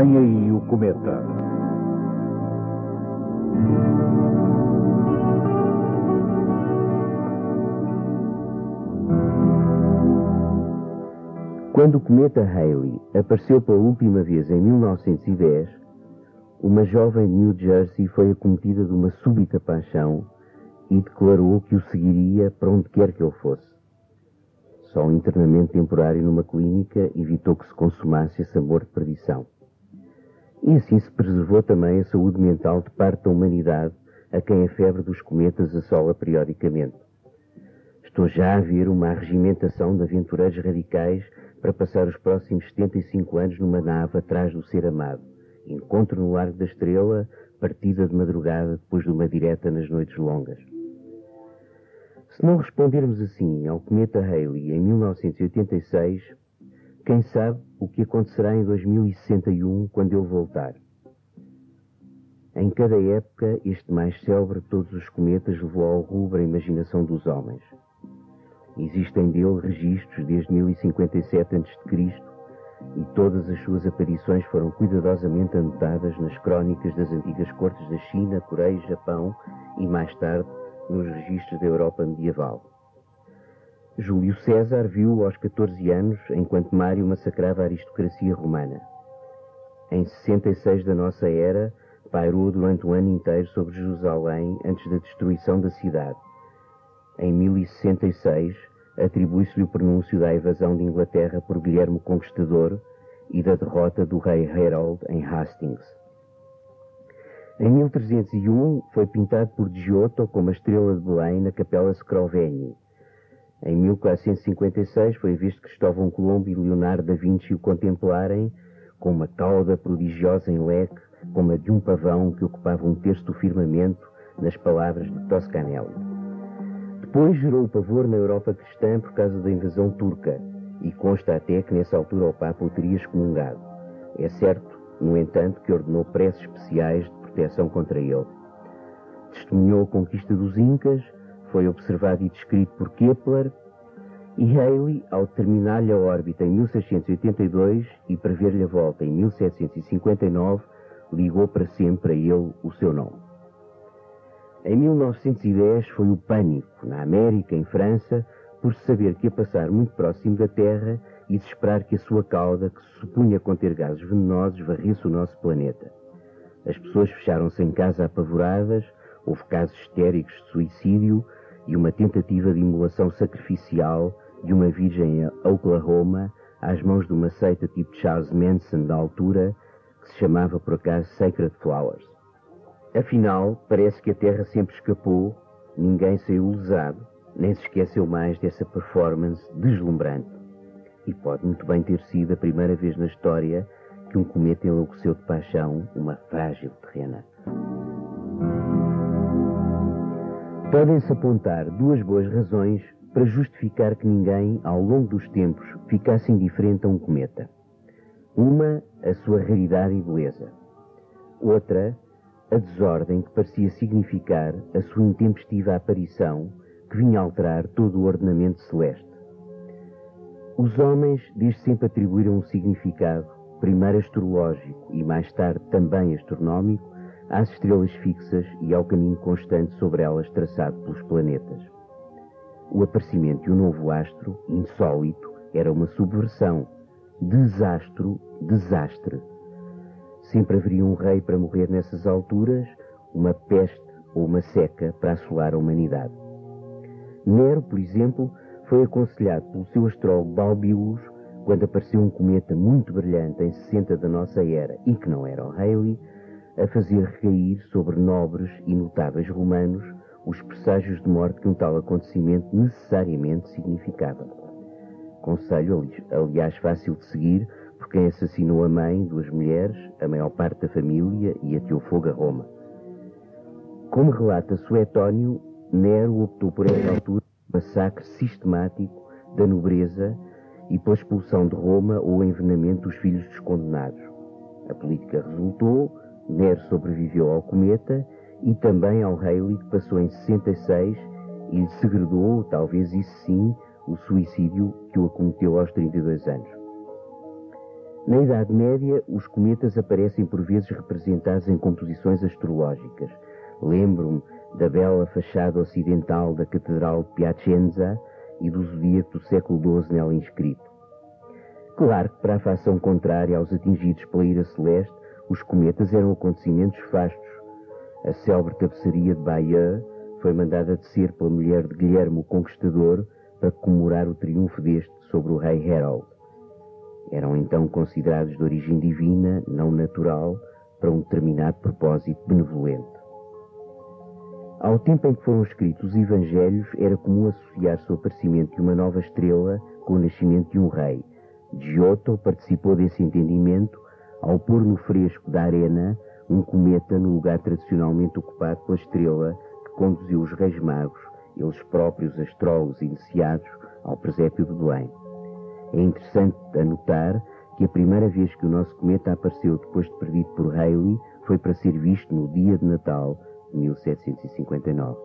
Vem aí o cometa. Quando o cometa Halley apareceu pela última vez em 1910, uma jovem de New Jersey foi acometida de uma súbita paixão e declarou que o seguiria para onde quer que ele fosse. Só um internamento temporário numa clínica evitou que se consumasse esse amor de perdição. E assim se preservou também a saúde mental de parte da humanidade a quem a febre dos cometas assola periodicamente. Estou já a ver uma arregimentação de aventureiros radicais para passar os próximos 75 anos numa nave atrás do ser amado. Encontro no Largo da Estrela, partida de madrugada depois de uma direta nas noites longas. Se não respondermos assim ao cometa Halley em 1986, quem sabe o que acontecerá em 2061 quando ele voltar. Em cada época, este mais célebre de todos os cometas levou ao rubro a imaginação dos homens. Existem dele registros desde 1057 a.C. e todas as suas aparições foram cuidadosamente anotadas nas crónicas das antigas cortes da China, Coreia e Japão e mais tarde nos registros da Europa medieval. Júlio César viu aos 14 anos enquanto Mário massacrava a aristocracia romana. Em 66 da nossa era, pairou durante um ano inteiro sobre Jerusalém antes da destruição da cidade. Em 1066, atribui-se-lhe o pronúncio da invasão de Inglaterra por Guilherme Conquistador e da derrota do rei Harold em Hastings. Em 1301 foi pintado por Giotto como a estrela de Belém na Capela Scrovegni. Em 1456 foi visto Cristóvão Colombo e Leonardo da Vinci o contemplarem com uma cauda prodigiosa em leque, como a de um pavão que ocupava um terço do firmamento, nas palavras de Toscanelli. Depois gerou o pavor na Europa cristã por causa da invasão turca, e consta até que nessa altura o Papa o teria excomungado. É certo, no entanto, que ordenou preces especiais de proteção contra ele. Testemunhou a conquista dos Incas, foi observado e descrito por Kepler, e Halley, ao terminar-lhe a órbita em 1682 e prever-lhe a volta em 1759, ligou para sempre a ele o seu nome. Em 1910 foi o pânico, na América, em França, por se saber que ia passar muito próximo da Terra e de esperar que a sua cauda, que se supunha conter gases venenosos, varresse o nosso planeta. As pessoas fecharam-se em casa apavoradas, houve casos histéricos de suicídio e uma tentativa de imolação sacrificial de uma virgem em Oklahoma às mãos de uma seita tipo Charles Manson da altura, que se chamava por acaso Sacred Flowers. Afinal, parece que a Terra sempre escapou, ninguém saiu lesado, nem se esqueceu mais dessa performance deslumbrante. E pode muito bem ter sido a primeira vez na história que um cometa enlouqueceu de paixão uma frágil terrena. Podem-se apontar duas boas razões para justificar que ninguém, ao longo dos tempos, ficasse indiferente a um cometa. Uma, a sua raridade e beleza. Outra, a desordem que parecia significar a sua intempestiva aparição, que vinha alterar todo o ordenamento celeste. Os homens desde sempre atribuíram um significado primeiro astrológico e mais tarde também astronómico, às estrelas fixas e ao caminho constante sobre elas traçado pelos planetas. O aparecimento de um novo astro, insólito, era uma subversão. Desastro, desastre. Sempre haveria um rei para morrer nessas alturas, uma peste ou uma seca para assolar a humanidade. Nero, por exemplo, foi aconselhado pelo seu astrólogo Balbius quando apareceu um cometa muito brilhante em 60 da nossa era e que não era o Halley, a fazer recair sobre nobres e notáveis romanos os presságios de morte que um tal acontecimento necessariamente significava. Conselho, aliás, fácil de seguir por quem assassinou a mãe, duas mulheres, a maior parte da família e ateou fogo a Roma. Como relata Suetónio, Nero optou por esta altura um massacre sistemático da nobreza e pela expulsão de Roma ou envenenamento dos filhos dos condenados. A política resultou, Nero sobreviveu ao cometa e também ao Haley, que passou em 66 e segredou, talvez isso sim, o suicídio que o acometeu aos 32 anos. Na Idade Média, os cometas aparecem por vezes representados em composições astrológicas. Lembro-me da bela fachada ocidental da Catedral de Piacenza e do zodíaco do século XII nela inscrito. Claro que, para a facção contrária aos atingidos pela ira celeste, os cometas eram acontecimentos fastos. A célebre tapeçaria de Bayeux foi mandada descer pela mulher de Guilherme o Conquistador para comemorar o triunfo deste sobre o rei Harold. Eram então considerados de origem divina, não natural, para um determinado propósito benevolente. Ao tempo em que foram escritos os Evangelhos, era comum associar-se o aparecimento de uma nova estrela com o nascimento de um rei. Giotto participou desse entendimento ao pôr no fresco da arena um cometa no lugar tradicionalmente ocupado pela estrela que conduziu os reis magos, eles próprios astrólogos iniciados, ao presépio de Belém. É interessante anotar que a primeira vez que o nosso cometa apareceu depois de perdido por Halley foi para ser visto no dia de Natal, 1759.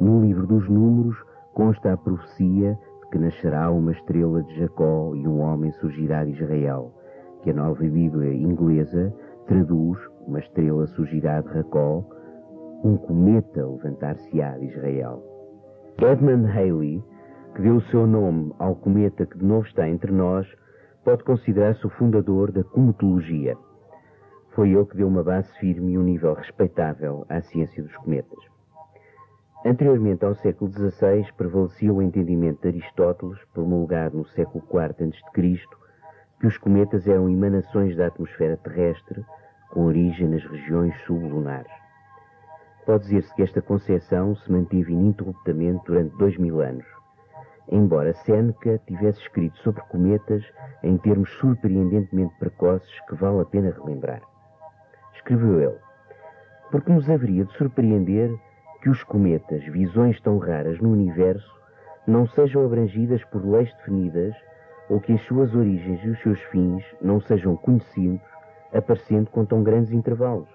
No livro dos Números consta a profecia de que nascerá uma estrela de Jacó e um homem surgirá de Israel, que a nova Bíblia inglesa traduz uma estrela surgirá de Jacó, um cometa levantar-se-á de Israel. Edmund Halley, que deu o seu nome ao cometa que de novo está entre nós, pode considerar-se o fundador da cometologia. Foi ele que deu uma base firme e um nível respeitável à ciência dos cometas. Anteriormente ao século XVI, prevalecia o entendimento de Aristóteles, promulgado no século IV a.C., que os cometas eram emanações da atmosfera terrestre com origem nas regiões sublunares. Pode dizer-se que esta concepção se manteve ininterruptamente durante dois mil anos, embora Seneca tivesse escrito sobre cometas em termos surpreendentemente precoces que vale a pena relembrar escreveu ele, porque nos haveria de surpreender que os cometas, visões tão raras no universo, não sejam abrangidas por leis definidas ou que as suas origens e os seus fins não sejam conhecidos, aparecendo com tão grandes intervalos.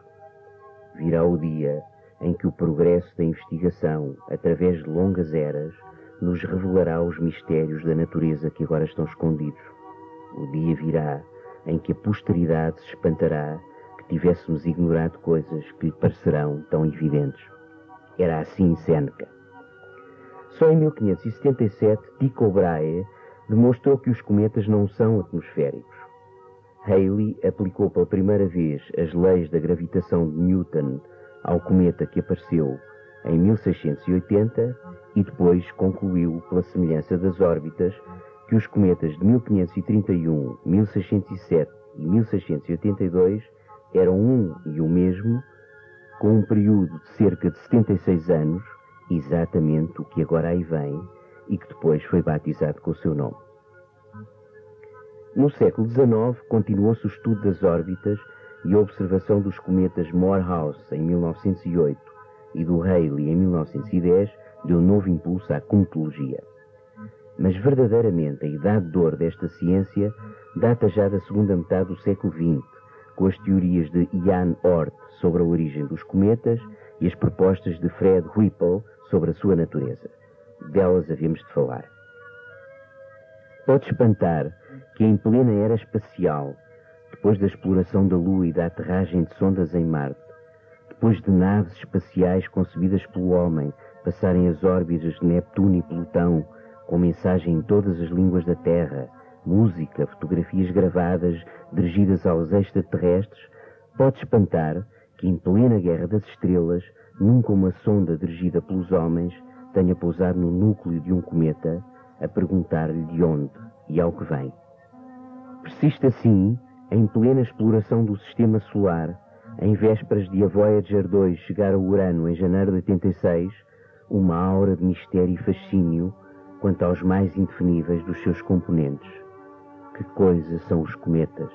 Virá o dia em que o progresso da investigação, através de longas eras, nos revelará os mistérios da natureza que agora estão escondidos. O dia virá em que a posteridade se espantará tivéssemos ignorado coisas que lhe parecerão tão evidentes. Era assim Seneca. Só em 1577, Tycho Brahe demonstrou que os cometas não são atmosféricos. Halley aplicou pela primeira vez as leis da gravitação de Newton ao cometa que apareceu em 1680 e depois concluiu, pela semelhança das órbitas, que os cometas de 1531, 1607 e 1682 eram um e o mesmo, com um período de cerca de 76 anos, exatamente o que agora aí vem, e que depois foi batizado com o seu nome. No século XIX, continuou-se o estudo das órbitas e a observação dos cometas Morehouse em 1908 e do Halley em 1910 deu novo impulso à cometologia. Mas verdadeiramente a idade de ouro desta ciência data já da segunda metade do século XX, com as teorias de Ian Ort sobre a origem dos cometas e as propostas de Fred Whipple sobre a sua natureza. Delas havíamos de falar. Pode espantar que em plena era espacial, depois da exploração da Lua e da aterragem de sondas em Marte, depois de naves espaciais concebidas pelo homem passarem as órbitas de Neptuno e Plutão com mensagem em todas as línguas da Terra, música, fotografias gravadas dirigidas aos extraterrestres, pode espantar que em plena Guerra das Estrelas nunca uma sonda dirigida pelos homens tenha pousado no núcleo de um cometa a perguntar-lhe de onde e ao que vem. Persiste assim, em plena exploração do sistema solar, em vésperas de a Voyager 2 chegar a Urano em janeiro de 86, uma aura de mistério e fascínio quanto aos mais indefiníveis dos seus componentes. Que coisa são os cometas?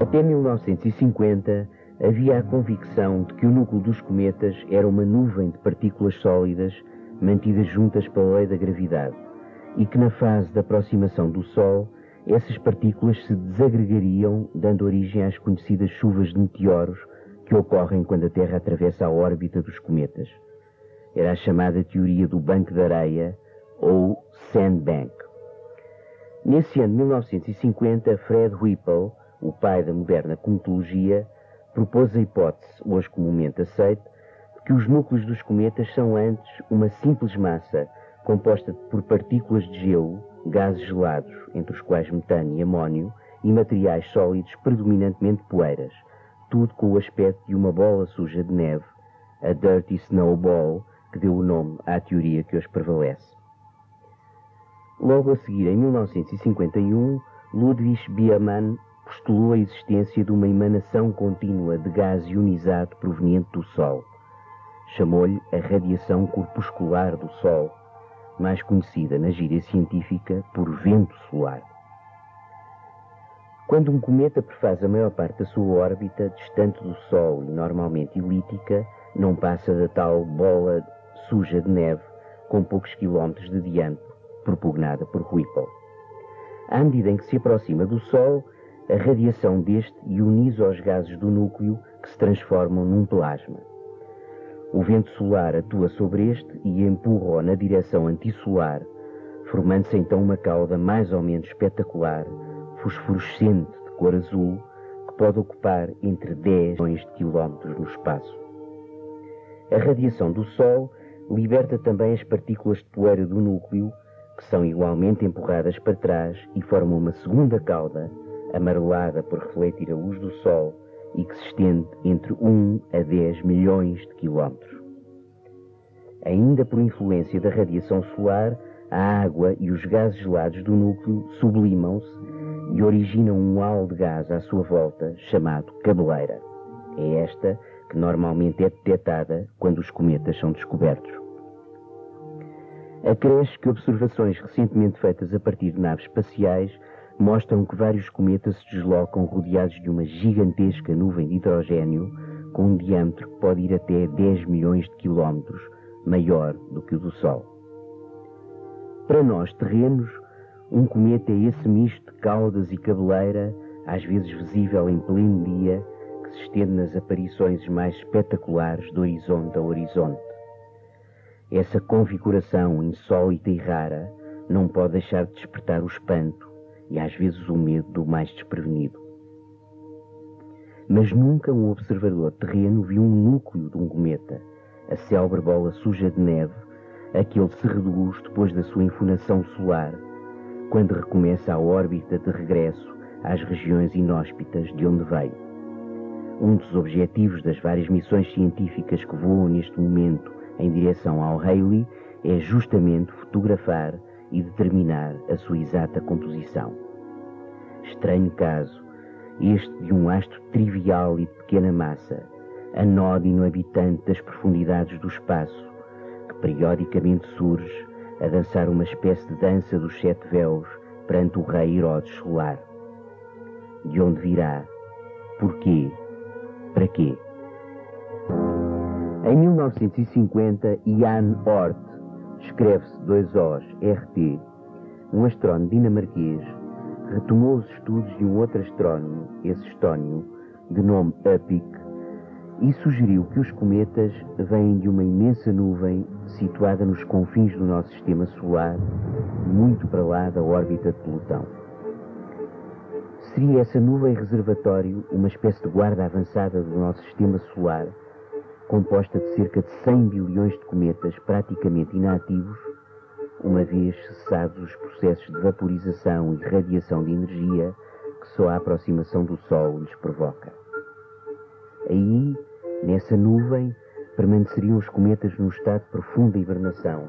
Até 1950 havia a convicção de que o núcleo dos cometas era uma nuvem de partículas sólidas mantidas juntas pela lei da gravidade e que na fase da aproximação do Sol essas partículas se desagregariam, dando origem às conhecidas chuvas de meteoros que ocorrem quando a Terra atravessa a órbita dos cometas. Era a chamada teoria do banco de areia ou sandbank. Nesse ano de 1950, Fred Whipple, o pai da moderna cometologia, propôs a hipótese, hoje comumente aceita, que os núcleos dos cometas são antes uma simples massa composta por partículas de gelo, gases gelados, entre os quais metano e amónio, e materiais sólidos, predominantemente poeiras, tudo com o aspecto de uma bola suja de neve, a Dirty Snowball, que deu o nome à teoria que hoje prevalece. Logo a seguir, em 1951, Ludwig Biermann postulou a existência de uma emanação contínua de gás ionizado proveniente do Sol. Chamou-lhe a radiação corpuscular do Sol, mais conhecida na gíria científica por vento solar. Quando um cometa prefaz a maior parte da sua órbita distante do Sol e normalmente elíptica, não passa da tal bola suja de neve com poucos quilómetros de diâmetro, propugnada por Whipple. À medida em que se aproxima do Sol, a radiação deste ioniza os gases do núcleo que se transformam num plasma. O vento solar atua sobre este e empurra-o na direção antissolar, formando-se então uma cauda mais ou menos espetacular, fosforescente de cor azul, que pode ocupar entre 10 milhões de quilómetros no espaço. A radiação do Sol liberta também as partículas de poeira do núcleo, que são igualmente empurradas para trás e formam uma segunda cauda, amarelada por refletir a luz do Sol e que se estende entre 1 a 10 milhões de quilómetros. Ainda por influência da radiação solar, a água e os gases gelados do núcleo sublimam-se e originam um halo de gás à sua volta chamado cabeleira. É esta que normalmente é detectada quando os cometas são descobertos. Acresce que observações recentemente feitas a partir de naves espaciais mostram que vários cometas se deslocam rodeados de uma gigantesca nuvem de hidrogênio com um diâmetro que pode ir até 10 milhões de quilómetros, maior do que o do Sol. Para nós terrenos, um cometa é esse misto de caudas e cabeleira, às vezes visível em pleno dia, que se estende nas aparições mais espetaculares do horizonte a horizonte. Essa configuração insólita e rara não pode deixar de despertar o espanto e às vezes o medo do mais desprevenido. Mas nunca um observador terreno viu um núcleo de um cometa, a célebre bola suja de neve, a que ele se reduz depois da sua infunação solar, quando recomeça a órbita de regresso às regiões inóspitas de onde veio. Um dos objetivos das várias missões científicas que voam neste momento em direção ao Halley é justamente fotografar e determinar a sua exata composição. Estranho caso, este de um astro trivial e de pequena massa, anódino habitante das profundidades do espaço, que periodicamente surge a dançar uma espécie de dança dos sete véus perante o rei Herodes solar. De onde virá? Porquê? Para quê? Em 1950, Jan Oort escreve-se dois Os, RT, um astrónomo dinamarquês, retomou os estudos de um outro astrónomo, esse estónio, de nome Upik, e sugeriu que os cometas vêm de uma imensa nuvem situada nos confins do nosso sistema solar, muito para lá da órbita de Plutão. Seria essa nuvem reservatório uma espécie de guarda avançada do nosso sistema solar composta de cerca de 100 bilhões de cometas praticamente inativos, uma vez cessados os processos de vaporização e radiação de energia que só a aproximação do Sol lhes provoca. Aí, nessa nuvem, permaneceriam os cometas num estado de profunda hibernação,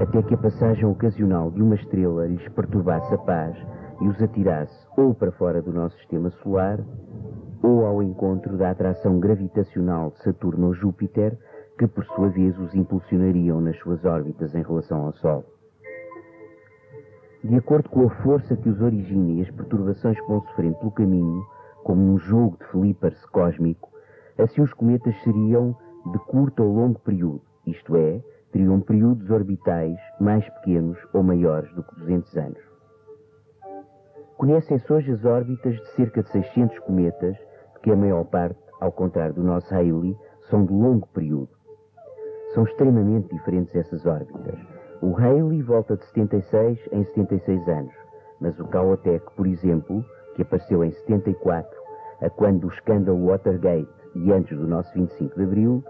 até que a passagem ocasional de uma estrela lhes perturbasse a paz e os atirasse ou para fora do nosso sistema solar ou ao encontro da atração gravitacional de Saturno ou Júpiter, que por sua vez os impulsionariam nas suas órbitas em relação ao Sol. De acordo com a força que os origina e as perturbações que vão sofrendo pelo caminho, como um jogo de flippers cósmico, assim os cometas seriam de curto ou longo período, isto é, teriam períodos orbitais mais pequenos ou maiores do que 200 anos. Conhecem-se hoje as órbitas de cerca de 600 cometas que a maior parte, ao contrário do nosso Halley, são de longo período. São extremamente diferentes essas órbitas. O Halley volta de 76 em 76 anos, mas o Caotec, por exemplo, que apareceu em 74, a quando do escândalo Watergate e antes do nosso 25 de Abril,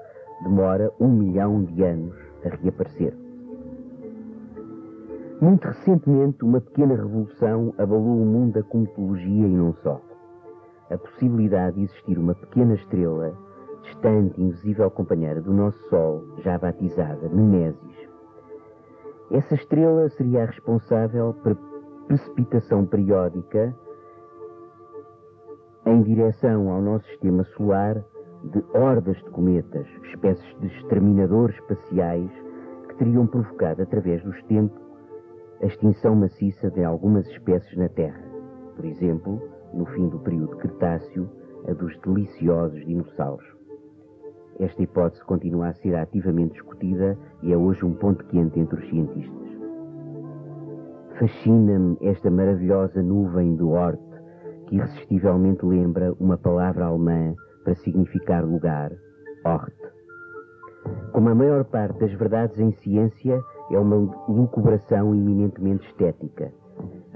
demora um milhão de anos a reaparecer. Muito recentemente, uma pequena revolução abalou o mundo da cosmologia e não só. A possibilidade de existir uma pequena estrela, distante e invisível companheira do nosso Sol, já batizada Nemesis. Essa estrela seria a responsável por precipitação periódica em direção ao nosso sistema solar de hordas de cometas, espécies de exterminadores espaciais que teriam provocado através dos tempos a extinção maciça de algumas espécies na Terra. Por exemplo, no fim do período Cretáceo, a dos deliciosos dinossauros. Esta hipótese continua a ser ativamente discutida e é hoje um ponto quente entre os cientistas. Fascina-me esta maravilhosa nuvem de Oort, que irresistivelmente lembra uma palavra alemã para significar lugar, Ort. Como a maior parte das verdades em ciência é uma lucubração eminentemente estética.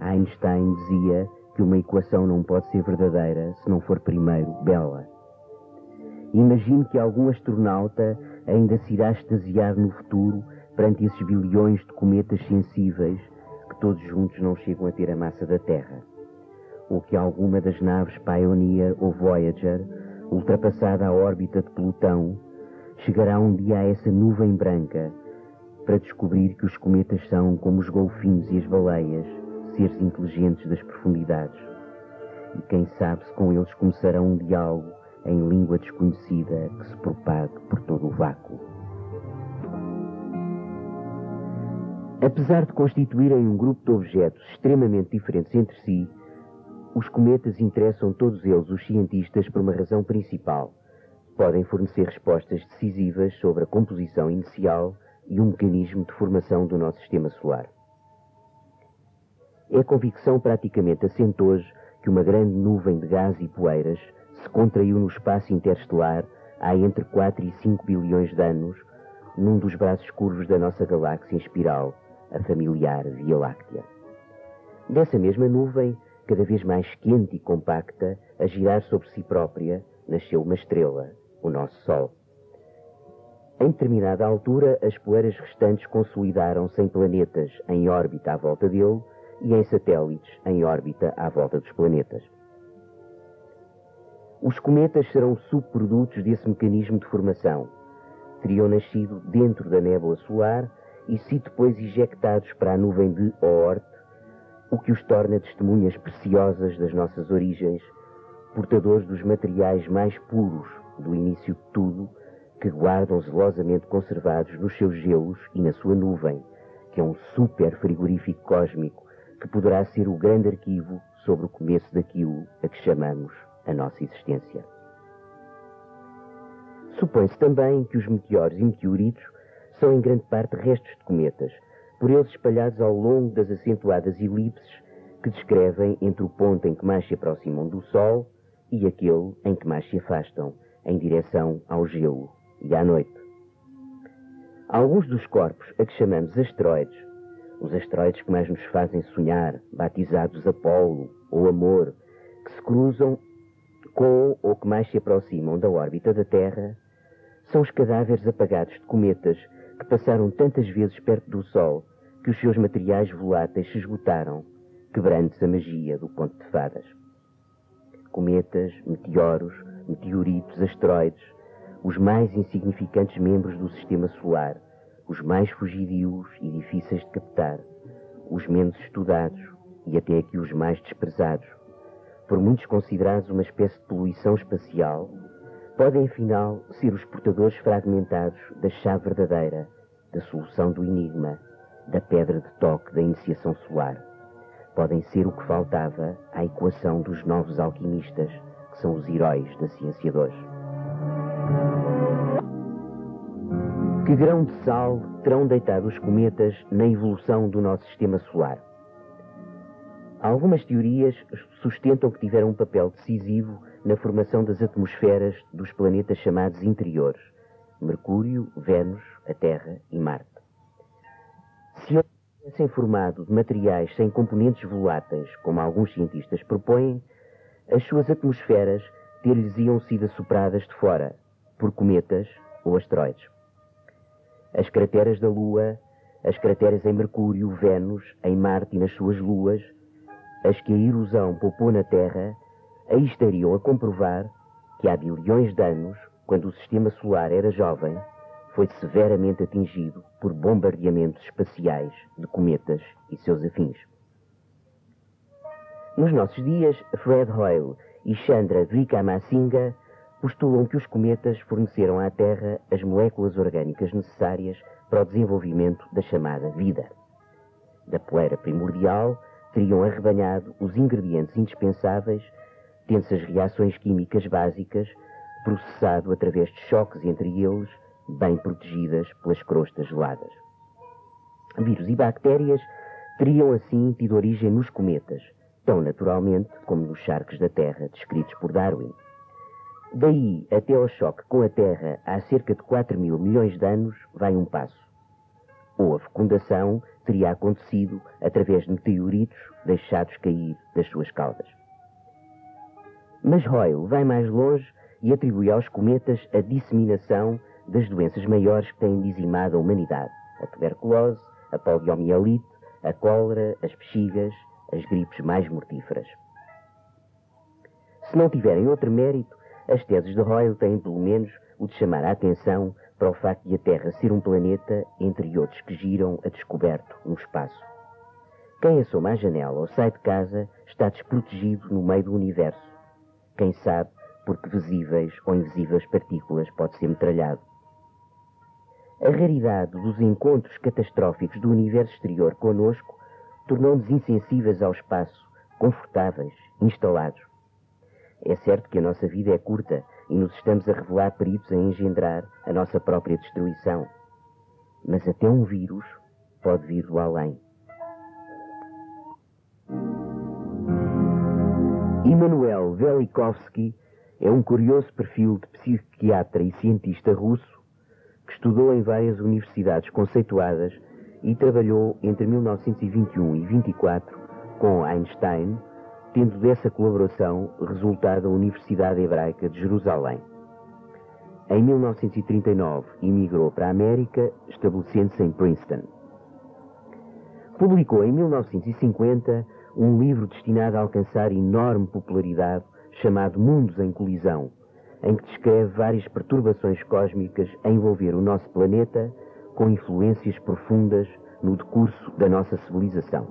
Einstein dizia que uma equação não pode ser verdadeira se não for primeiro bela. Imagino que algum astronauta ainda se irá extasiar no futuro perante esses bilhões de cometas sensíveis todos juntos não chegam a ter a massa da Terra. Ou que alguma das naves Pioneer ou Voyager, ultrapassada a órbita de Plutão, chegará um dia a essa nuvem branca para descobrir que os cometas são como os golfinhos e as baleias, seres inteligentes das profundidades. E quem sabe se com eles começará um diálogo em língua desconhecida que se propague por todo o vácuo. Apesar de constituírem um grupo de objetos extremamente diferentes entre si, os cometas interessam todos eles os cientistas por uma razão principal. Podem fornecer respostas decisivas sobre a composição inicial e um mecanismo de formação do nosso sistema solar. É convicção praticamente assente hoje que uma grande nuvem de gás e poeiras se contraiu no espaço interestelar há entre 4 e 5 bilhões de anos, num dos braços curvos da nossa galáxia em espiral, a familiar Via Láctea. Dessa mesma nuvem, cada vez mais quente e compacta, a girar sobre si própria, nasceu uma estrela, o nosso Sol. Em determinada altura, as poeiras restantes consolidaram-se em planetas em órbita à volta dele e em satélites em órbita à volta dos planetas. Os cometas serão subprodutos desse mecanismo de formação. Teriam nascido dentro da nébula solar e se depois ejectados para a nuvem de Oort, o que os torna testemunhas preciosas das nossas origens, portadores dos materiais mais puros do início de tudo, que guardam zelosamente conservados nos seus gelos e na sua nuvem, que é um super frigorífico cósmico que poderá ser o grande arquivo sobre o começo daquilo a que chamamos a nossa existência. Supõe-se também que os meteoros e meteoritos são em grande parte restos de cometas, por eles espalhados ao longo das acentuadas elipses que descrevem entre o ponto em que mais se aproximam do Sol e aquele em que mais se afastam, em direção ao gelo e à noite. Alguns dos corpos a que chamamos asteroides, os asteroides que mais nos fazem sonhar, batizados Apolo ou Amor, que se cruzam com ou que mais se aproximam da órbita da Terra, são os cadáveres apagados de cometas que passaram tantas vezes perto do Sol que os seus materiais voláteis se esgotaram, quebrando-se a magia do conto de fadas. Cometas, meteoros, meteoritos, asteroides, os mais insignificantes membros do sistema solar, os mais fugidios e difíceis de captar, os menos estudados e até aqui os mais desprezados, por muitos considerados uma espécie de poluição espacial, podem afinal ser os portadores fragmentados da chave verdadeira, da solução do enigma, da pedra de toque da iniciação solar. Podem ser o que faltava à equação dos novos alquimistas, que são os heróis da ciência de hoje. Que grão de sal terão deitado os cometas na evolução do nosso sistema solar? Algumas teorias sustentam que tiveram um papel decisivo na formação das atmosferas dos planetas chamados interiores, Mercúrio, Vênus, a Terra e Marte. Se sem formado de materiais sem componentes voláteis, como alguns cientistas propõem, as suas atmosferas ter-lhes iam sido assopradas de fora, por cometas ou asteroides. As crateras da Lua, as crateras em Mercúrio, Vênus, em Marte e nas suas luas, as que a erosão poupou na Terra, aí estariam a comprovar que há bilhões de anos, quando o sistema solar era jovem, foi severamente atingido por bombardeamentos espaciais de cometas e seus afins. Nos nossos dias, Fred Hoyle e Chandra Wickramasinghe postulam que os cometas forneceram à Terra as moléculas orgânicas necessárias para o desenvolvimento da chamada vida. Da poeira primordial teriam arrebanhado os ingredientes indispensáveis, tensas reações químicas básicas, processado através de choques entre eles, bem protegidas pelas crostas geladas. Vírus e bactérias teriam assim tido origem nos cometas, tão naturalmente como nos charcos da Terra descritos por Darwin. Daí até ao choque com a Terra há cerca de 4 mil milhões de anos vai um passo. Ou a fecundação teria acontecido através de meteoritos deixados cair das suas caudas. Mas Hoyle vai mais longe e atribui aos cometas a disseminação das doenças maiores que têm dizimado a humanidade: a tuberculose, a poliomielite, a cólera, as bexigas, as gripes mais mortíferas. Se não tiverem outro mérito, as teses de Hoyle têm, pelo menos, o de chamar a atenção para o facto de a Terra ser um planeta, entre outros que giram a descoberto no espaço. Quem assoma a janela ou sai de casa está desprotegido no meio do universo. Quem sabe, porque visíveis ou invisíveis partículas pode ser metralhado. A raridade dos encontros catastróficos do universo exterior conosco tornou-nos insensíveis ao espaço, confortáveis, instalados. É certo que a nossa vida é curta e nos estamos a revelar perigos a engendrar a nossa própria destruição. Mas até um vírus pode vir do além. Immanuel Velikovsky é um curioso perfil de psiquiatra e cientista russo que estudou em várias universidades conceituadas e trabalhou entre 1921 e 24 com Einstein tendo dessa colaboração resultado a Universidade Hebraica de Jerusalém. Em 1939 emigrou para a América, estabelecendo-se em Princeton. Publicou em 1950 um livro destinado a alcançar enorme popularidade chamado Mundos em Colisão, em que descreve várias perturbações cósmicas a envolver o nosso planeta com influências profundas no decurso da nossa civilização.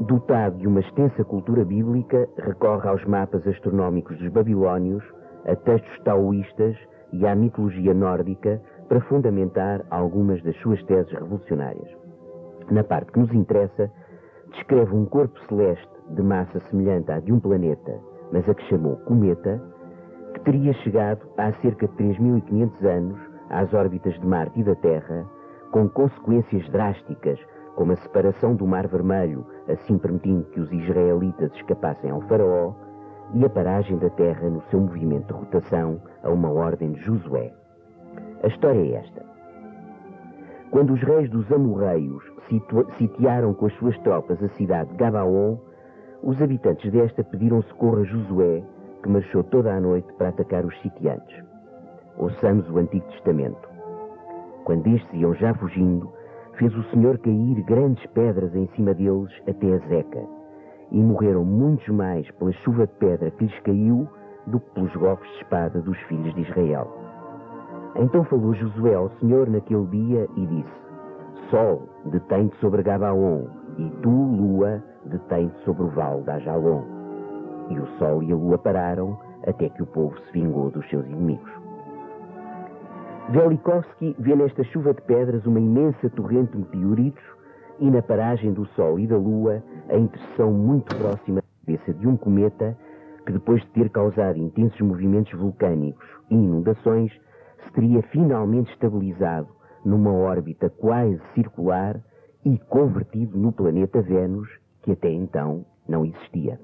Dotado de uma extensa cultura bíblica, recorre aos mapas astronómicos dos babilónios, a textos taoístas e à mitologia nórdica para fundamentar algumas das suas teses revolucionárias. Na parte que nos interessa, descreve um corpo celeste de massa semelhante à de um planeta, mas a que chamou cometa, que teria chegado há cerca de 3.500 anos às órbitas de Marte e da Terra, com consequências drásticas como a separação do Mar Vermelho, assim permitindo que os israelitas escapassem ao Faraó, e a paragem da Terra no seu movimento de rotação a uma ordem de Josué. A história é esta. Quando os reis dos amorreios sitiaram com as suas tropas a cidade de Gabaon, os habitantes desta pediram socorro a Josué, que marchou toda a noite para atacar os sitiantes. Ouçamos o Antigo Testamento. Quando estes iam já fugindo, fez o Senhor cair grandes pedras em cima deles até a zeca, e morreram muitos mais pela chuva de pedra que lhes caiu do que pelos golpes de espada dos filhos de Israel. Então falou Josué ao Senhor naquele dia e disse: Sol, detém-te sobre Gabaon, e tu, lua, detém-te sobre o vale da Jalon. E o sol e a lua pararam até que o povo se vingou dos seus inimigos. Velikovsky vê nesta chuva de pedras uma imensa torrente de meteoritos e na paragem do Sol e da Lua a interseção muito próxima da cabeça de um cometa que, depois de ter causado intensos movimentos vulcânicos e inundações, se teria finalmente estabilizado numa órbita quase circular e convertido no planeta Vênus, que até então não existia.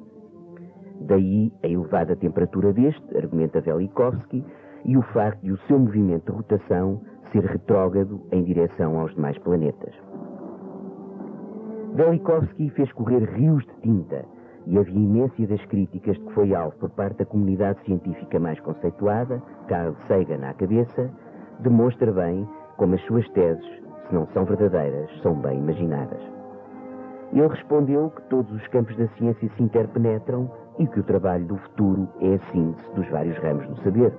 Daí a elevada temperatura deste, argumenta Velikovsky, e o facto de o seu movimento de rotação ser retrógrado em direção aos demais planetas. Velikovsky fez correr rios de tinta e a veemência das críticas de que foi alvo por parte da comunidade científica mais conceituada, Carl Sagan à cabeça, demonstra bem como as suas teses, se não são verdadeiras, são bem imaginadas. Ele respondeu que todos os campos da ciência se interpenetram e que o trabalho do futuro é a síntese dos vários ramos do saber.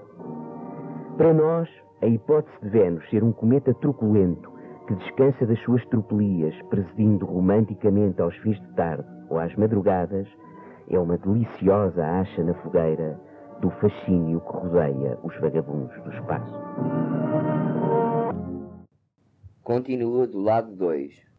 Para nós, a hipótese de Vênus ser um cometa truculento que descansa das suas tropelias, presidindo romanticamente aos fins de tarde ou às madrugadas, é uma deliciosa acha na fogueira do fascínio que rodeia os vagabundos do espaço. Continua do lado 2.